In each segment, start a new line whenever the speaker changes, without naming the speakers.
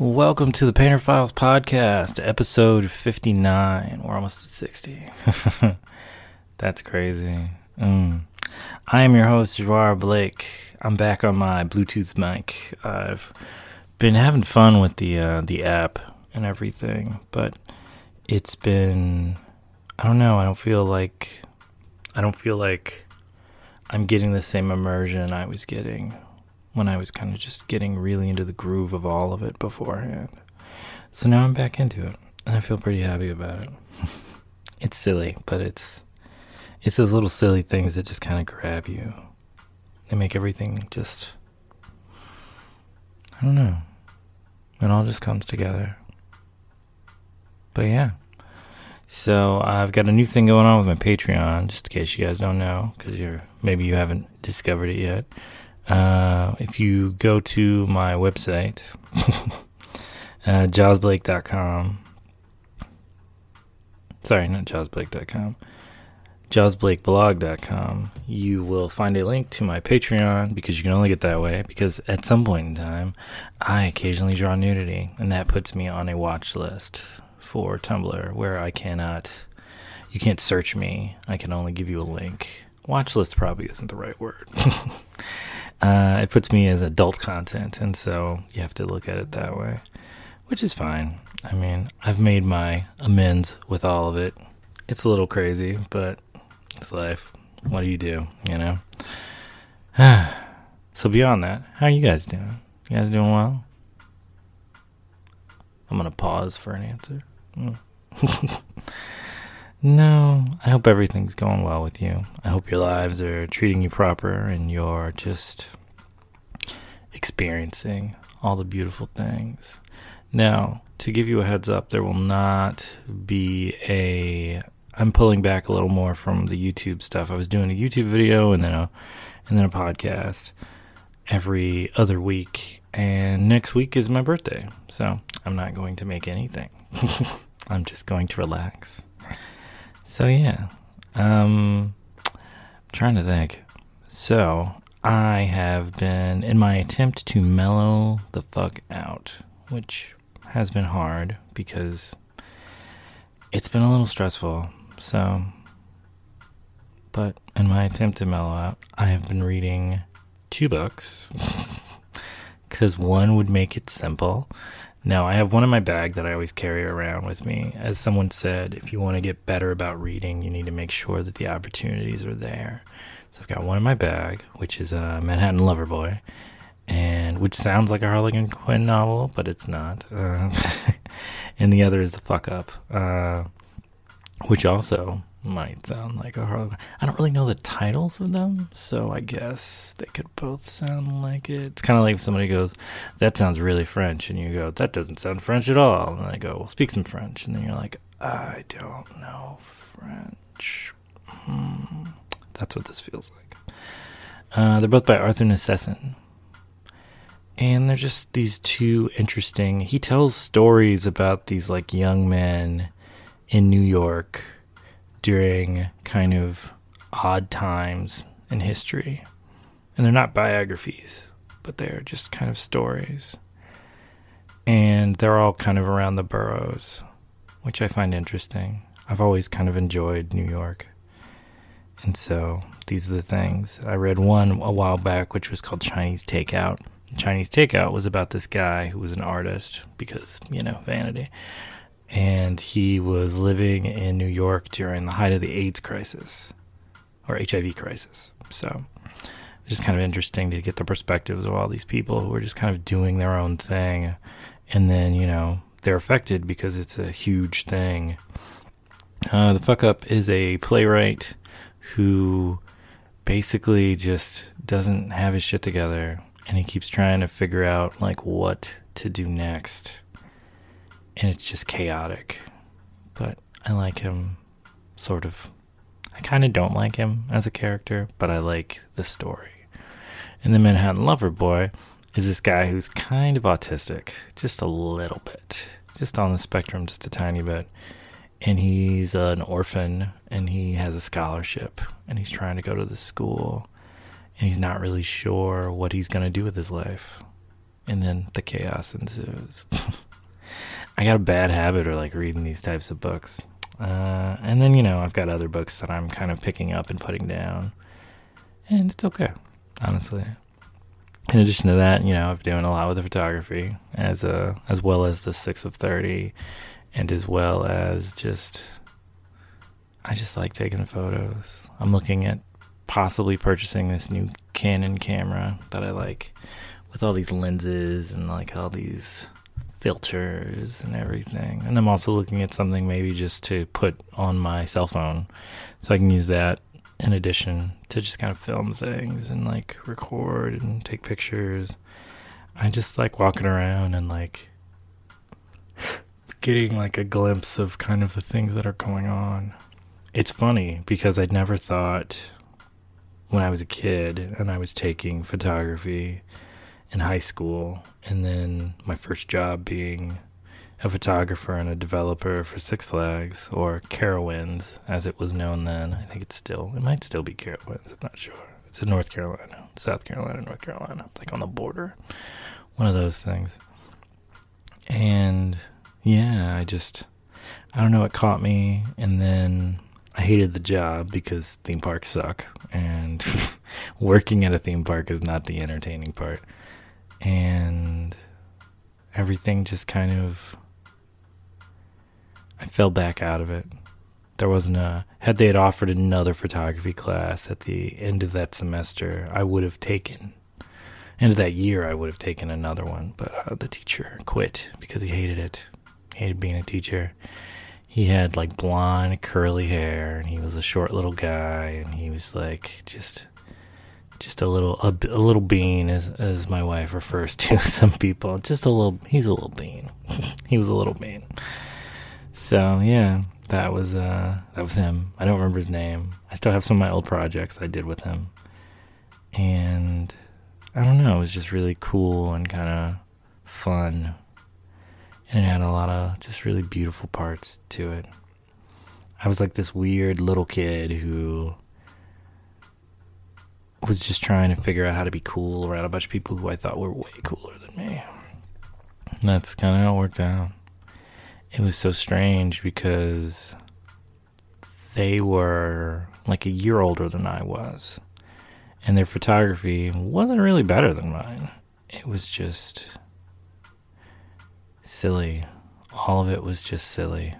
Welcome to the Painter Files podcast, episode 59. We're almost at 60. That's crazy. Mm. I am your host, Gerard Blake. I'm back on my Bluetooth mic. I've been having fun with the uh, the app and everything, but it's been I don't know, I don't feel like I don't feel like I'm getting the same immersion I was getting when I was kind of just getting really into the groove of all of it beforehand. So now I'm back into it, and I feel pretty happy about it. it's silly, but it's it's those little silly things that just kind of grab you. They make everything just I don't know. It all just comes together. But yeah. So I've got a new thing going on with my Patreon, just in case you guys don't know, because you're maybe you haven't discovered it yet. Uh, if you go to my website, uh, jawsblake.com, sorry, not jawsblake.com, jawsblakeblog.com, you will find a link to my Patreon because you can only get that way. Because at some point in time, I occasionally draw nudity, and that puts me on a watch list for Tumblr where I cannot, you can't search me. I can only give you a link. Watch list probably isn't the right word. uh, it puts me as adult content, and so you have to look at it that way, which is fine. I mean, I've made my amends with all of it. It's a little crazy, but it's life. What do you do, you know? so beyond that, how are you guys doing? You guys doing well? I'm gonna pause for an answer. Mm. no, I hope everything's going well with you. I hope your lives are treating you proper and you're just experiencing all the beautiful things. Now, to give you a heads up, there will not be a. I'm pulling back a little more from the YouTube stuff. I was doing a YouTube video and then a, and then a podcast every other week. And next week is my birthday, so I'm not going to make anything. I'm just going to relax. So yeah, um, I'm trying to think. So I have been in my attempt to mellow the fuck out, which has been hard because it's been a little stressful. So, but in my attempt to mellow out, I have been reading two books because one would make it simple. Now, I have one in my bag that I always carry around with me. As someone said, if you want to get better about reading, you need to make sure that the opportunities are there. So I've got one in my bag, which is a Manhattan Loverboy, and which sounds like a Harlequin Quinn novel, but it's not. Uh, and the other is The Fuck Up, uh, which also might sound like a Harlequin. I don't really know the titles of them, so I guess they could both sound like it. It's kind of like if somebody goes, "That sounds really French," and you go, "That doesn't sound French at all," and they go, "Well, speak some French," and then you're like, "I don't know French." Hmm. That's what this feels like. Uh, they're both by Arthur Nersesian. And they're just these two interesting. He tells stories about these like young men in New York during kind of odd times in history. And they're not biographies, but they're just kind of stories. And they're all kind of around the boroughs, which I find interesting. I've always kind of enjoyed New York. And so these are the things. I read one a while back, which was called Chinese Takeout. Chinese Takeout was about this guy who was an artist because, you know, vanity. And he was living in New York during the height of the AIDS crisis or HIV crisis. So just kind of interesting to get the perspectives of all these people who are just kind of doing their own thing. And then, you know, they're affected because it's a huge thing. Uh, the fuck up is a playwright who basically just doesn't have his shit together and he keeps trying to figure out like what to do next and it's just chaotic. But i like him sort of i kind of don't like him as a character but i like the story. And the manhattan lover boy is this guy who's kind of autistic just a little bit just on the spectrum just a tiny bit. And he's an orphan and he has a scholarship and he's trying to go to the school and he's not really sure what he's going to do with his life. And then the chaos ensues. I got a bad habit of like reading these types of books. Uh, and then, you know, I've got other books that I'm kind of picking up and putting down. And it's okay, honestly. In addition to that, you know, I'm doing a lot with the photography as a as well as the 6 of 30 and as well as just I just like taking photos. I'm looking at possibly purchasing this new Canon camera that I like with all these lenses and like all these filters and everything. And I'm also looking at something maybe just to put on my cell phone so I can use that in addition to just kind of film things and like record and take pictures. I just like walking around and like getting like a glimpse of kind of the things that are going on. It's funny because I'd never thought when I was a kid and I was taking photography in high school, and then my first job being a photographer and a developer for Six Flags or Carowinds, as it was known then. I think it's still, it might still be Carowinds. I'm not sure. It's in North Carolina, South Carolina, North Carolina. It's like on the border. One of those things. And yeah, I just, I don't know, it caught me. And then I hated the job because theme parks suck. And working at a theme park is not the entertaining part and everything just kind of I fell back out of it. There wasn't a had they had offered another photography class at the end of that semester, I would have taken end of that year I would have taken another one, but uh, the teacher quit because he hated it. He hated being a teacher. He had like blonde curly hair and he was a short little guy and he was like just just a little a, a, little bean as as my wife refers to some people. Just a little he's a little bean. He was a little bean. So yeah that was uh that was him. I don't remember his name. I still have some of my old projects i did with him. And i don't know it was just really cool and kind of fun. And it had a lot of just really beautiful parts to it. I was like this weird little kid who was just trying to figure out how to be cool around a bunch of people who I thought were way cooler than me. And that's kind of how it worked out. It was so strange because they were like a year older than I was. And their photography wasn't really better than mine. It was just silly. All of it was just silly.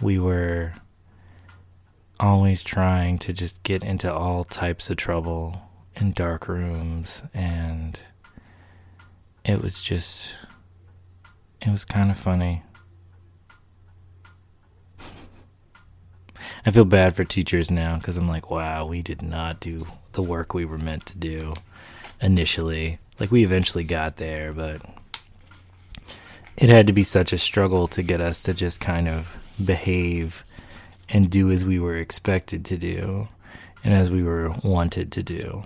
We were always trying to just get into all types of trouble in dark rooms and it was just it was kind of funny I feel bad for teachers now because I'm like, wow, we did not do the work we were meant to do initially. Like, we eventually got there, but it had to be such a struggle to get us to just kind of behave and do as we were expected to do and as we were wanted to do.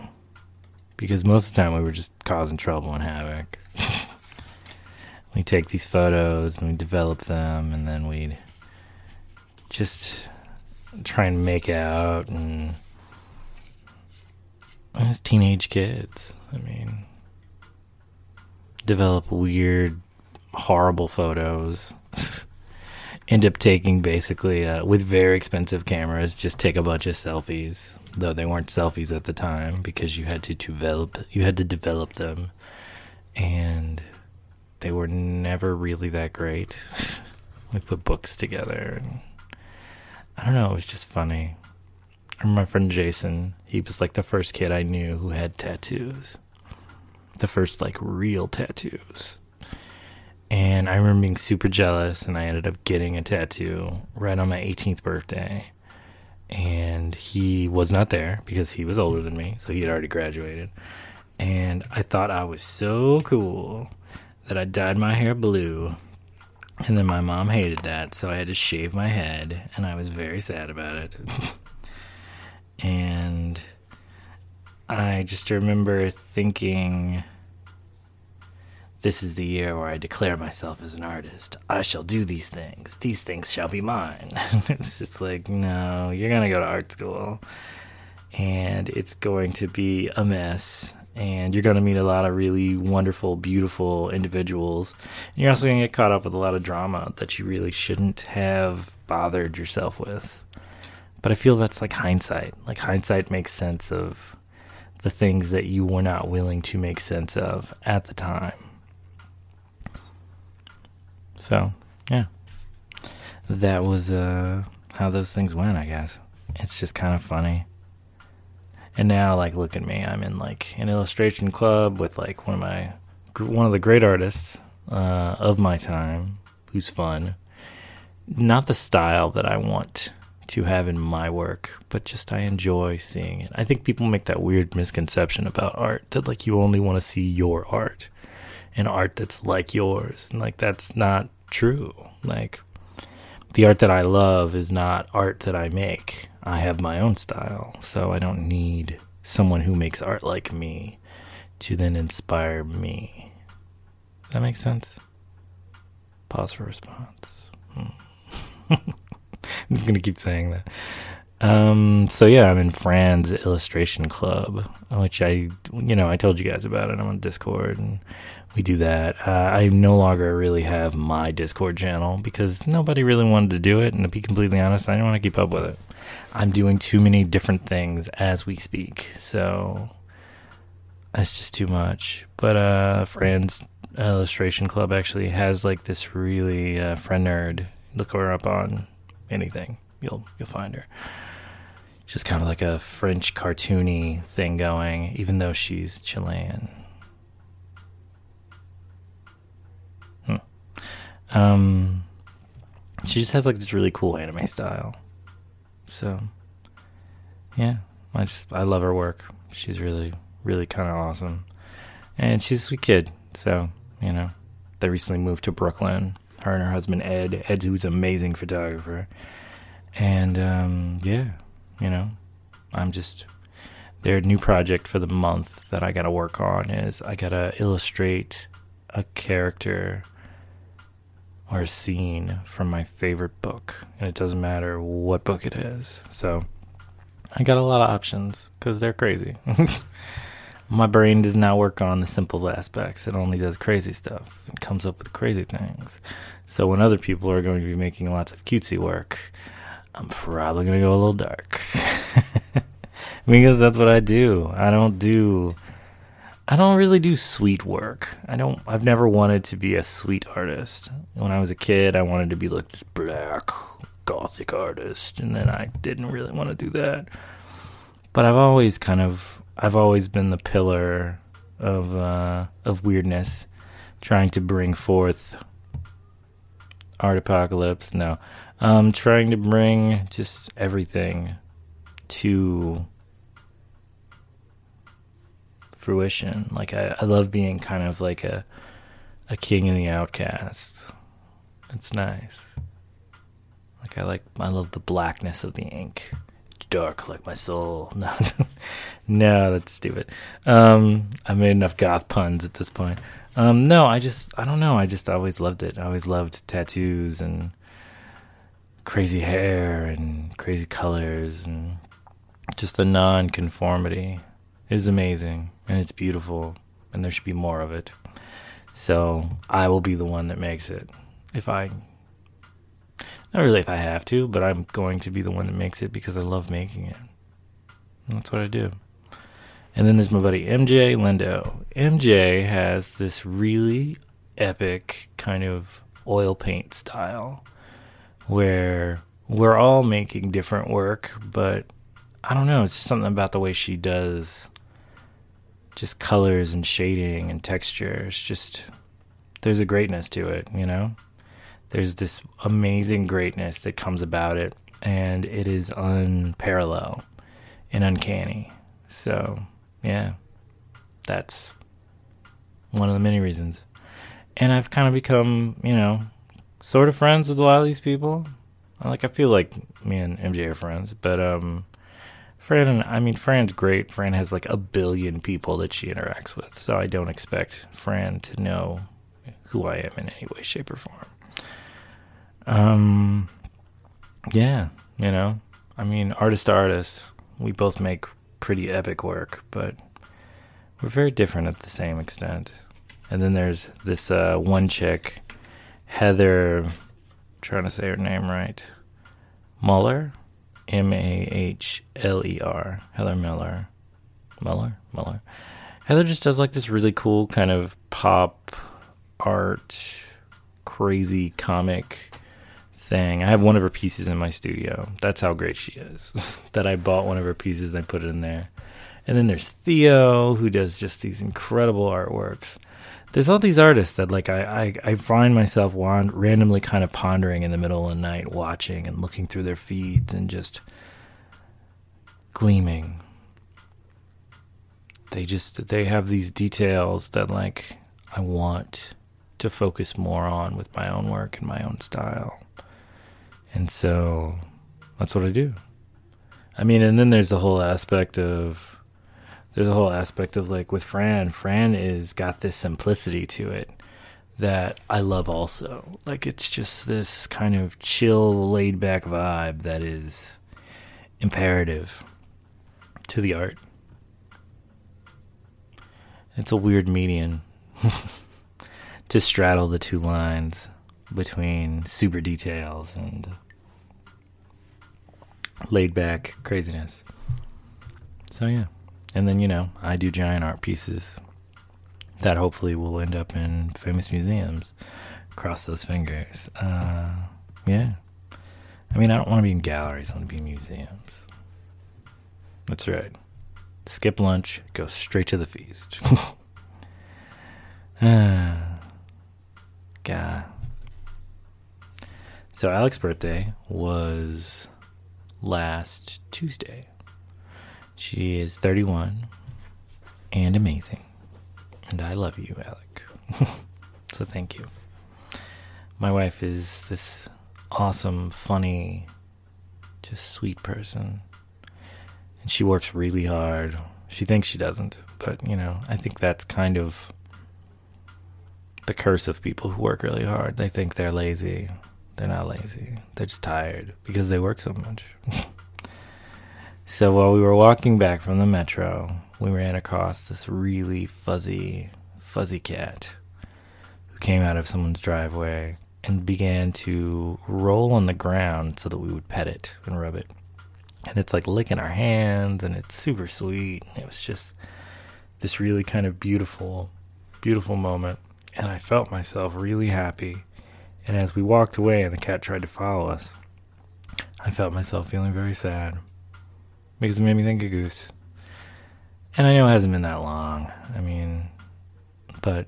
Because most of the time we were just causing trouble and havoc. we take these photos and we develop them and then we'd just try and make out and as teenage kids. I mean, develop weird, horrible photos. end up taking basically uh, with very expensive cameras just take a bunch of selfies though they weren't selfies at the time because you had to develop you had to develop them. And they were never really that great. We put books together and i don't know it was just funny. I remember my friend jason he was like the first kid i knew who had tattoos. The first like real tattoos and I remember being super jealous, and I ended up getting a tattoo right on my 18th birthday. And he was not there because he was older than me, so he had already graduated. And I thought I was so cool that I dyed my hair blue. And then my mom hated that, so I had to shave my head, and I was very sad about it. and I just remember thinking this is the year where I declare myself as an artist. I shall do these things. These things shall be mine. it's just like, no, you're going to go to art school and it's going to be a mess and you're going to meet a lot of really wonderful, beautiful individuals. And you're also going to get caught up with a lot of drama that you really shouldn't have bothered yourself with. But I feel that's like hindsight. Like hindsight makes sense of the things that you were not willing to make sense of at the time. So, yeah. That was uh, how those things went, I guess. It's just kind of funny. And now, like, look at me. I'm in like an illustration club with like one of my one of the great artists uh, of my time, who's fun. Not the style that I want to have in my work, but just I enjoy seeing it. I think people make that weird misconception about art that like you only want to see your art and art that's like yours. And like that's not true. Like the art that I love is not art that I make. I have my own style, so I don't need someone who makes art like me to then inspire me. That makes sense? Pause for response. Hmm. I'm just gonna keep saying that. Um, so yeah, I'm in Fran's illustration club, which I, you know, I told you guys about it. I'm on Discord and we do that. Uh, I no longer really have my Discord channel because nobody really wanted to do it. And to be completely honest, I don't want to keep up with it. I'm doing too many different things as we speak. So that's just too much. But uh, Fran's illustration club actually has like this really uh, friend nerd. Look her up on anything. You'll you'll find her. Just kind of like a French cartoony thing going, even though she's Chilean. Hmm. Um, she just has like this really cool anime style. So, yeah, I just I love her work. She's really really kind of awesome, and she's a sweet kid. So you know, they recently moved to Brooklyn her and her husband Ed. Ed, who's an amazing photographer, and um, yeah, you know, I'm just their new project for the month that I got to work on is I got to illustrate a character or a scene from my favorite book, and it doesn't matter what book it is. So I got a lot of options because they're crazy. my brain does not work on the simple aspects. It only does crazy stuff. It comes up with crazy things. So when other people are going to be making lots of cutesy work, I'm probably going to go a little dark. because that's what I do. I don't do I don't really do sweet work. I don't I've never wanted to be a sweet artist. When I was a kid, I wanted to be like this black gothic artist and then I didn't really want to do that. But I've always kind of I've always been the pillar of uh, of weirdness, trying to bring forth art apocalypse. No, um, trying to bring just everything to fruition. Like I, I love being kind of like a a king in the outcast. It's nice. Like I like I love the blackness of the ink dark like my soul. No, no, that's stupid. Um, I made enough goth puns at this point. Um, no, I just, I don't know. I just always loved it. I always loved tattoos and crazy hair and crazy colors and just the non-conformity is amazing and it's beautiful and there should be more of it. So I will be the one that makes it if I not really if I have to, but I'm going to be the one that makes it because I love making it. That's what I do. And then there's my buddy MJ Lindo. MJ has this really epic kind of oil paint style where we're all making different work, but I don't know, it's just something about the way she does just colors and shading and texture. It's just there's a greatness to it, you know? There's this amazing greatness that comes about it, and it is unparalleled and uncanny. So, yeah, that's one of the many reasons. And I've kind of become, you know, sort of friends with a lot of these people. Like I feel like me and MJ are friends, but um, Fran I mean Fran's great. Fran has like a billion people that she interacts with, so I don't expect Fran to know who I am in any way, shape, or form. Um, yeah, you know, I mean, artist to artist, we both make pretty epic work, but we're very different at the same extent. And then there's this uh, one chick, Heather, trying to say her name right, Muller, M A H L E R, Heather Miller, Muller, Muller. Heather just does like this really cool kind of pop art, crazy comic thing. I have one of her pieces in my studio. That's how great she is. that I bought one of her pieces, and I put it in there. And then there's Theo, who does just these incredible artworks. There's all these artists that like I, I, I find myself wand- randomly kind of pondering in the middle of the night, watching and looking through their feeds and just gleaming. They just they have these details that like I want to focus more on with my own work and my own style. And so that's what I do. I mean, and then there's the whole aspect of there's a whole aspect of like with Fran, Fran is got this simplicity to it that I love also. Like it's just this kind of chill, laid back vibe that is imperative to the art. It's a weird median to straddle the two lines between super details and laid back craziness. So yeah. And then, you know, I do giant art pieces that hopefully will end up in famous museums. Cross those fingers. Uh, yeah. I mean, I don't want to be in galleries, I want to be in museums. That's right. Skip lunch, go straight to the feast. uh, God. So, Alex's birthday was last Tuesday. She is 31 and amazing. And I love you, Alec. so thank you. My wife is this awesome, funny, just sweet person. And she works really hard. She thinks she doesn't, but you know, I think that's kind of the curse of people who work really hard. They think they're lazy. They're not lazy. They're just tired because they work so much. so while we were walking back from the metro, we ran across this really fuzzy, fuzzy cat who came out of someone's driveway and began to roll on the ground so that we would pet it and rub it. And it's like licking our hands and it's super sweet. It was just this really kind of beautiful, beautiful moment. And I felt myself really happy and as we walked away and the cat tried to follow us, I felt myself feeling very sad because it made me think of Goose. And I know it hasn't been that long. I mean, but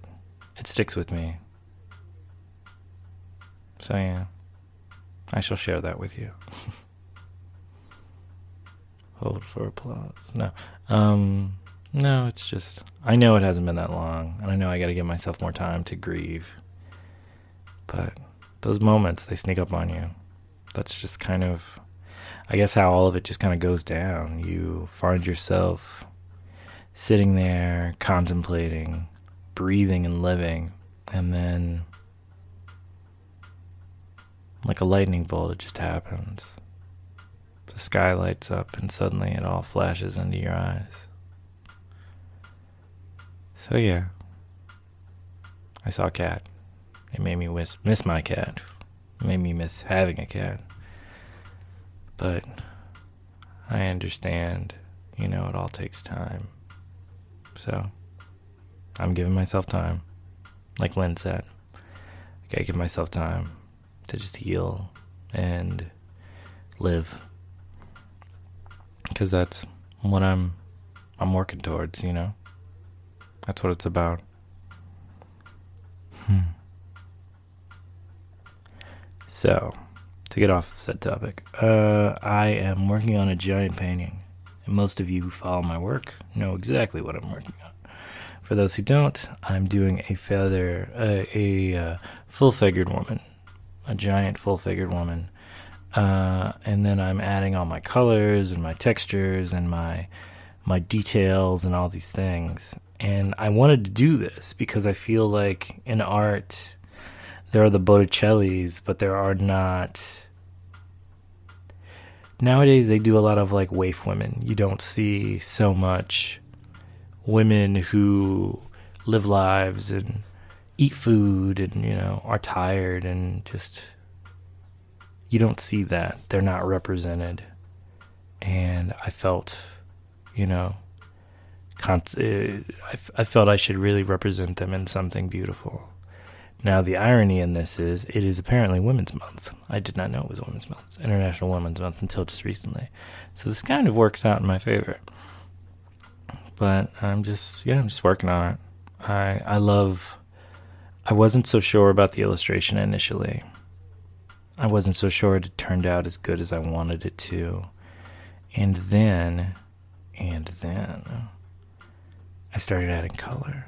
it sticks with me. So, yeah, I shall share that with you. Hold for applause. No. Um, no, it's just, I know it hasn't been that long, and I know I got to give myself more time to grieve. But those moments they sneak up on you. That's just kind of I guess how all of it just kind of goes down. You find yourself sitting there contemplating, breathing and living, and then like a lightning bolt it just happens. The sky lights up and suddenly it all flashes into your eyes. So yeah. I saw a cat. It made me miss, miss my cat. It made me miss having a cat. But I understand, you know, it all takes time. So I'm giving myself time. Like Lynn said, I gotta give myself time to just heal and live. Because that's what I'm I'm working towards, you know? That's what it's about. Hmm. So, to get off said topic, uh, I am working on a giant painting, and most of you who follow my work know exactly what I'm working on. For those who don't, I'm doing a feather, uh, a uh, full-figured woman, a giant full-figured woman, uh, and then I'm adding all my colors and my textures and my my details and all these things. And I wanted to do this because I feel like in art there are the Botticellis, but there are not. Nowadays, they do a lot of like waif women. You don't see so much women who live lives and eat food and you know are tired and just you don't see that they're not represented and i felt you know eh, f- I felt i should really represent them in something beautiful now the irony in this is it is apparently women's month. I did not know it was women's month international women's month until just recently. So this kind of works out in my favor. But i'm just yeah i'm just working on it. I i love I wasn't so sure about the illustration initially. I wasn't so sure it turned out as good as I wanted it to. And then, and then, I started adding color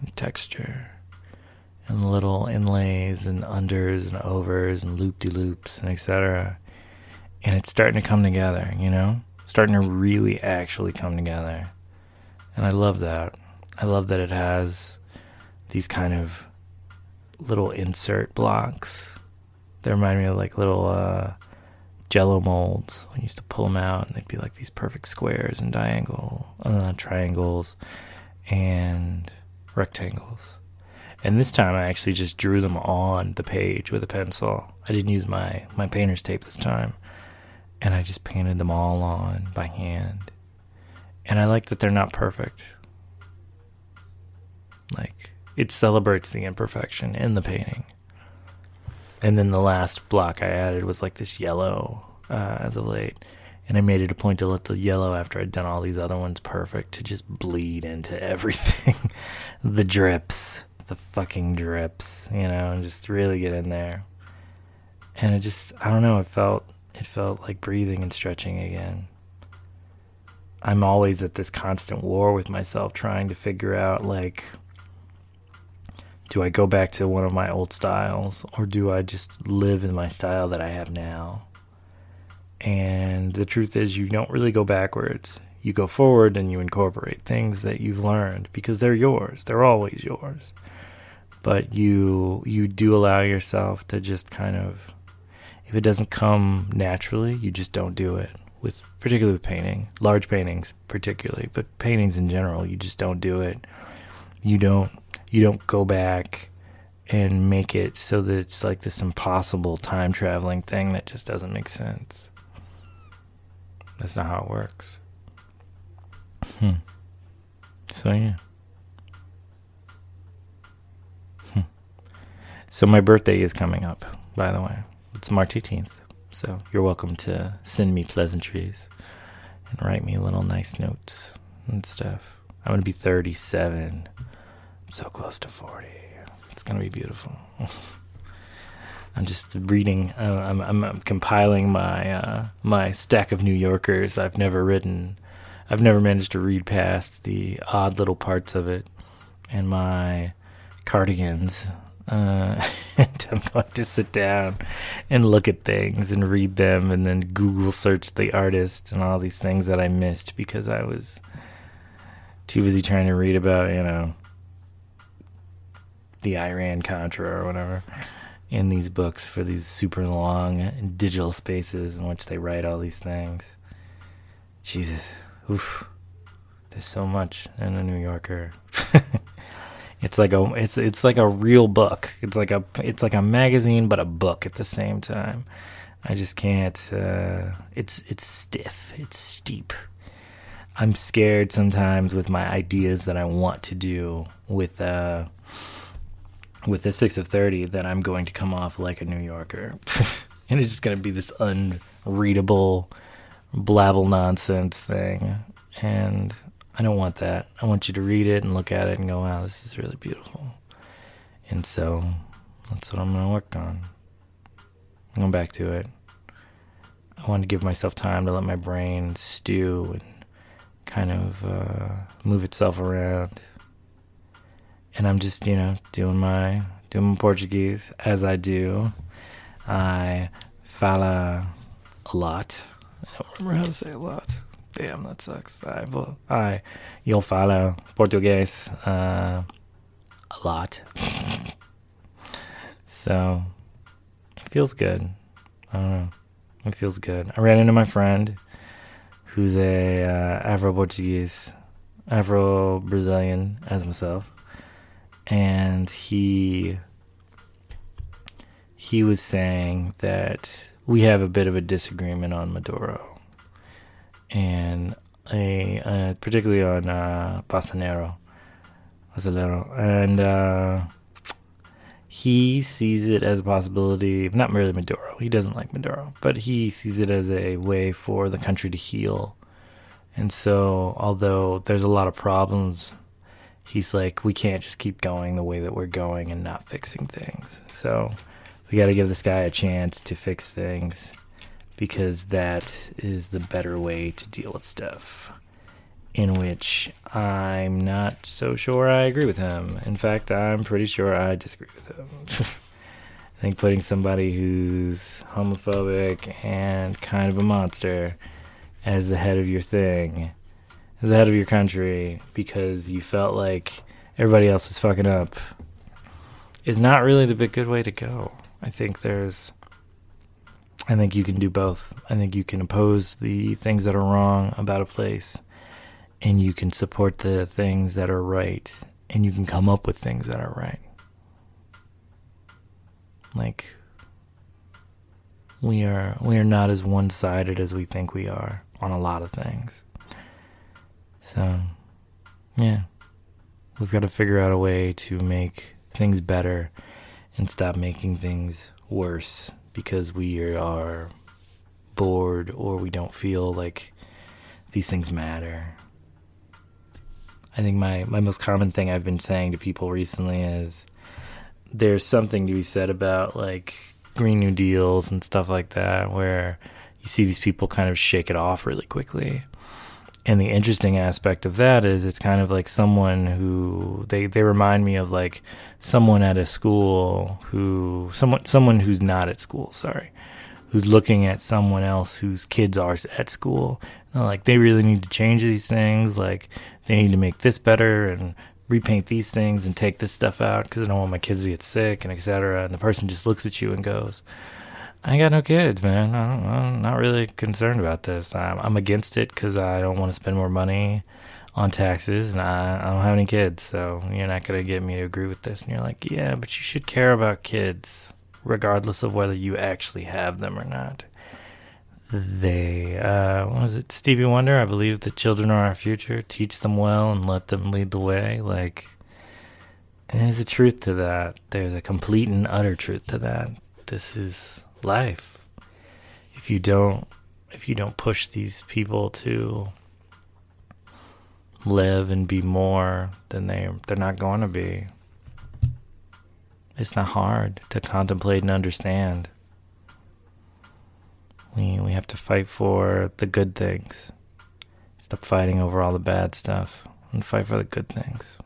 and texture and little inlays and unders and overs and loop de loops and etc. And it's starting to come together, you know? Starting to really actually come together. And I love that. I love that it has these kind of little insert blocks. They remind me of like little uh, jello molds. I used to pull them out and they'd be like these perfect squares and diagonal, uh, triangles and rectangles. And this time I actually just drew them on the page with a pencil. I didn't use my, my painter's tape this time. And I just painted them all on by hand. And I like that they're not perfect. Like, it celebrates the imperfection in the painting. And then the last block I added was like this yellow uh, as of late. And I made it a point to let the yellow, after I'd done all these other ones perfect, to just bleed into everything. the drips, the fucking drips, you know, and just really get in there. And it just, I don't know, it felt, it felt like breathing and stretching again. I'm always at this constant war with myself, trying to figure out, like, do I go back to one of my old styles or do I just live in my style that I have now? And the truth is, you don't really go backwards. You go forward and you incorporate things that you've learned because they're yours. They're always yours. But you you do allow yourself to just kind of if it doesn't come naturally, you just don't do it. With particularly with painting, large paintings particularly, but paintings in general, you just don't do it. You don't you don't go back and make it so that it's like this impossible time traveling thing that just doesn't make sense. That's not how it works. Hmm. So yeah. Hmm. So my birthday is coming up, by the way. It's March 18th. So you're welcome to send me pleasantries and write me little nice notes and stuff. I'm going to be 37 I'm so close to 40. It's going to be beautiful. I'm just reading. Uh, I'm, I'm, I'm, compiling my uh, my stack of New Yorkers. I've never written. I've never managed to read past the odd little parts of it, and my cardigans. Uh, and I'm going to sit down and look at things and read them, and then Google search the artist and all these things that I missed because I was too busy trying to read about you know the Iran Contra or whatever in these books for these super long digital spaces in which they write all these things. Jesus, oof. There's so much in a New Yorker. it's like a it's it's like a real book. It's like a it's like a magazine but a book at the same time. I just can't uh, it's it's stiff. It's steep. I'm scared sometimes with my ideas that I want to do with uh with the six of thirty that I'm going to come off like a New Yorker, and it's just going to be this unreadable, blabble nonsense thing, and I don't want that. I want you to read it and look at it and go, "Wow, this is really beautiful," and so that's what I'm going to work on. I'm going back to it. I want to give myself time to let my brain stew and kind of uh, move itself around and I'm just you know doing my doing my Portuguese as I do. I fala a lot. I don't remember how to say a lot. Damn, that sucks. I. I you'll follow Portuguese uh, a lot. so it feels good. I don't know. It feels good. I ran into my friend who's a uh, Afro Portuguese Afro Brazilian as myself, and he he was saying that we have a bit of a disagreement on Maduro, and uh, particularly on uh, Bolsonaro, Bolsonaro, and uh, he sees it as a possibility. Not merely Maduro, he doesn't like Maduro, but he sees it as a way for the country to heal. And so, although there's a lot of problems, he's like, we can't just keep going the way that we're going and not fixing things. So we got to give this guy a chance to fix things because that is the better way to deal with stuff. In which I'm not so sure I agree with him. In fact, I'm pretty sure I disagree with him. I think putting somebody who's homophobic and kind of a monster as the head of your thing, as the head of your country, because you felt like everybody else was fucking up, is not really the big good way to go. I think there's I think you can do both. I think you can oppose the things that are wrong about a place and you can support the things that are right and you can come up with things that are right. Like we are we are not as one-sided as we think we are on a lot of things. So, yeah. We've got to figure out a way to make things better and stop making things worse because we are bored or we don't feel like these things matter. I think my, my most common thing I've been saying to people recently is there's something to be said about like Green New Deals and stuff like that, where you see these people kind of shake it off really quickly. And the interesting aspect of that is it's kind of like someone who they, they remind me of like someone at a school who someone someone who's not at school, sorry, who's looking at someone else whose kids are at school. like they really need to change these things. Like they need to make this better and repaint these things and take this stuff out because I don't want my kids to get sick and etc. And the person just looks at you and goes, I got no kids, man. I am not really concerned about this. I'm, I'm against it because I don't want to spend more money on taxes, and I, I don't have any kids, so you're not gonna get me to agree with this. And you're like, yeah, but you should care about kids, regardless of whether you actually have them or not. They, uh, what was it? Stevie Wonder, I believe the children are our future. Teach them well and let them lead the way. Like, there's a truth to that. There's a complete and utter truth to that. This is life. If you don't if you don't push these people to live and be more than they they're not going to be it's not hard to contemplate and understand. We we have to fight for the good things. Stop fighting over all the bad stuff and fight for the good things.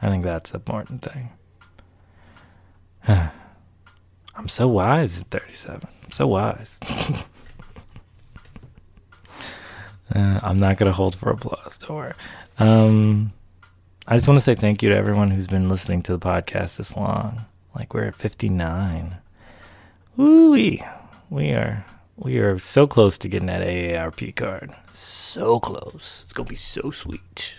I think that's the important thing I'm so wise at 37. I'm so wise. uh, I'm not going to hold for applause. Don't worry. Um, I just want to say thank you to everyone who's been listening to the podcast this long. Like we're at 59. Woo We are we are so close to getting that AARP card. So close. It's gonna be so sweet.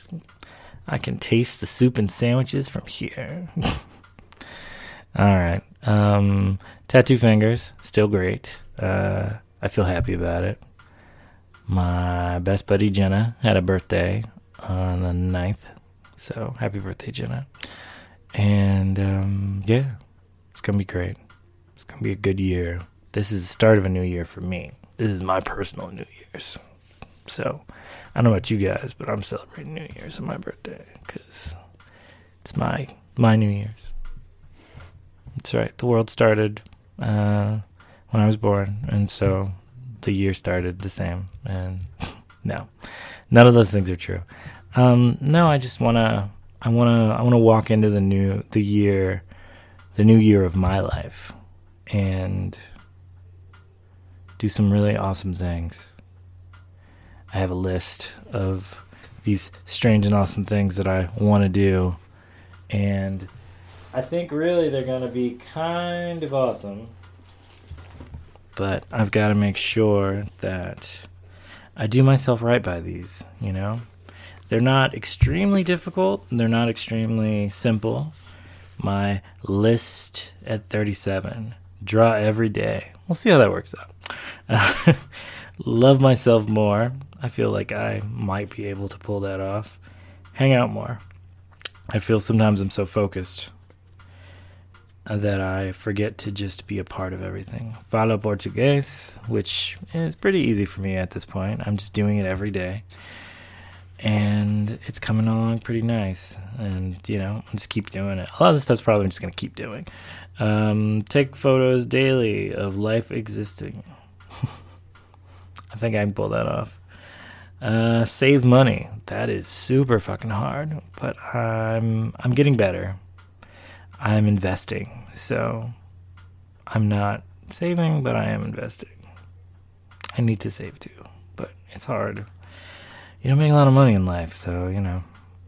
I can taste the soup and sandwiches from here. All right. Um, tattoo fingers, still great. Uh, I feel happy about it. My best buddy Jenna had a birthday on the 9th. So happy birthday, Jenna. And um, yeah, it's going to be great. It's going to be a good year. This is the start of a new year for me. This is my personal New Year's. So I don't know about you guys, but I'm celebrating New Year's on my birthday because it's my my New Year's. That's right. The world started uh, when I was born, and so the year started the same. And no, none of those things are true. Um, no, I just wanna, I wanna, I wanna walk into the new, the year, the new year of my life, and do some really awesome things. I have a list of these strange and awesome things that I want to do, and I think really they're going to be kind of awesome. But I've got to make sure that I do myself right by these, you know? They're not extremely difficult, they're not extremely simple. My list at 37 draw every day. We'll see how that works out. love myself more. I feel like I might be able to pull that off. Hang out more. I feel sometimes I'm so focused that I forget to just be a part of everything. Falo Português, which is pretty easy for me at this point. I'm just doing it every day. And it's coming along pretty nice. And, you know, i just keep doing it. A lot of this stuff's probably just going to keep doing. Um, take photos daily of life existing. I think I can pull that off. Uh, save money. That is super fucking hard, but I'm I'm getting better. I'm investing. So I'm not saving, but I am investing. I need to save too, but it's hard. You don't make a lot of money in life, so you know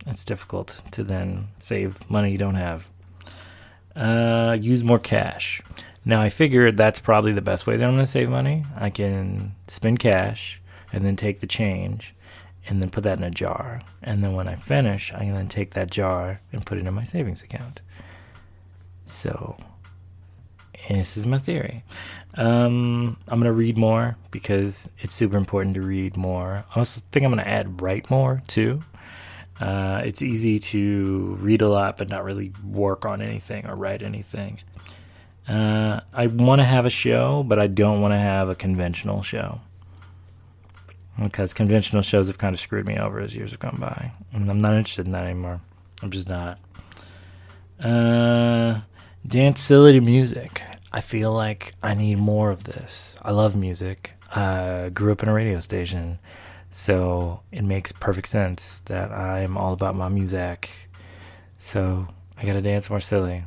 it's difficult to then save money you don't have. Uh, use more cash. Now I figured that's probably the best way that I'm going to save money. I can spend cash and then take the change and then put that in a jar. And then when I finish, I can then take that jar and put it in my savings account. So, this is my theory. Um, I'm to read more because it's super important to read more. I also think I'm to add write more too. Uh, it's easy to read a lot but not really work on anything or write anything. Uh, I want to have a show, but I don't want to have a conventional show because conventional shows have kind of screwed me over as years have gone by, and I'm not interested in that anymore. I'm just not. Uh, dance silly to music. I feel like I need more of this. I love music. I grew up in a radio station, so it makes perfect sense that I am all about my music. So I gotta dance more silly.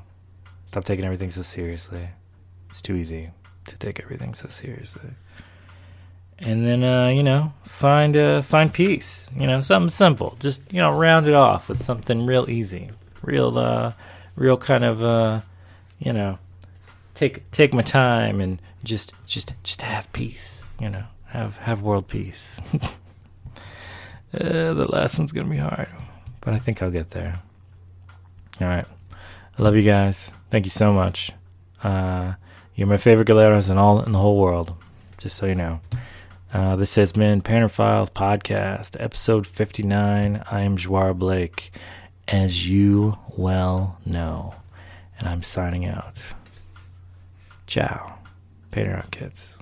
Stop taking everything so seriously. It's too easy to take everything so seriously and then uh, you know find uh, find peace. You know, something simple. Just you know, round it off with something real easy, real uh, real kind of uh, you know, take take my time and just just just have peace. You know, have have world peace. uh, the last one's gonna be hard, but I think I'll get there. All right, I love you guys. Thank you so much. Uh, you're my favorite galeros in all in the whole world. Just so you know. Uh, this has been Painter Files Podcast, episode 59. I am Joar Blake, as you well know, and I'm signing out. Ciao. Out, kids.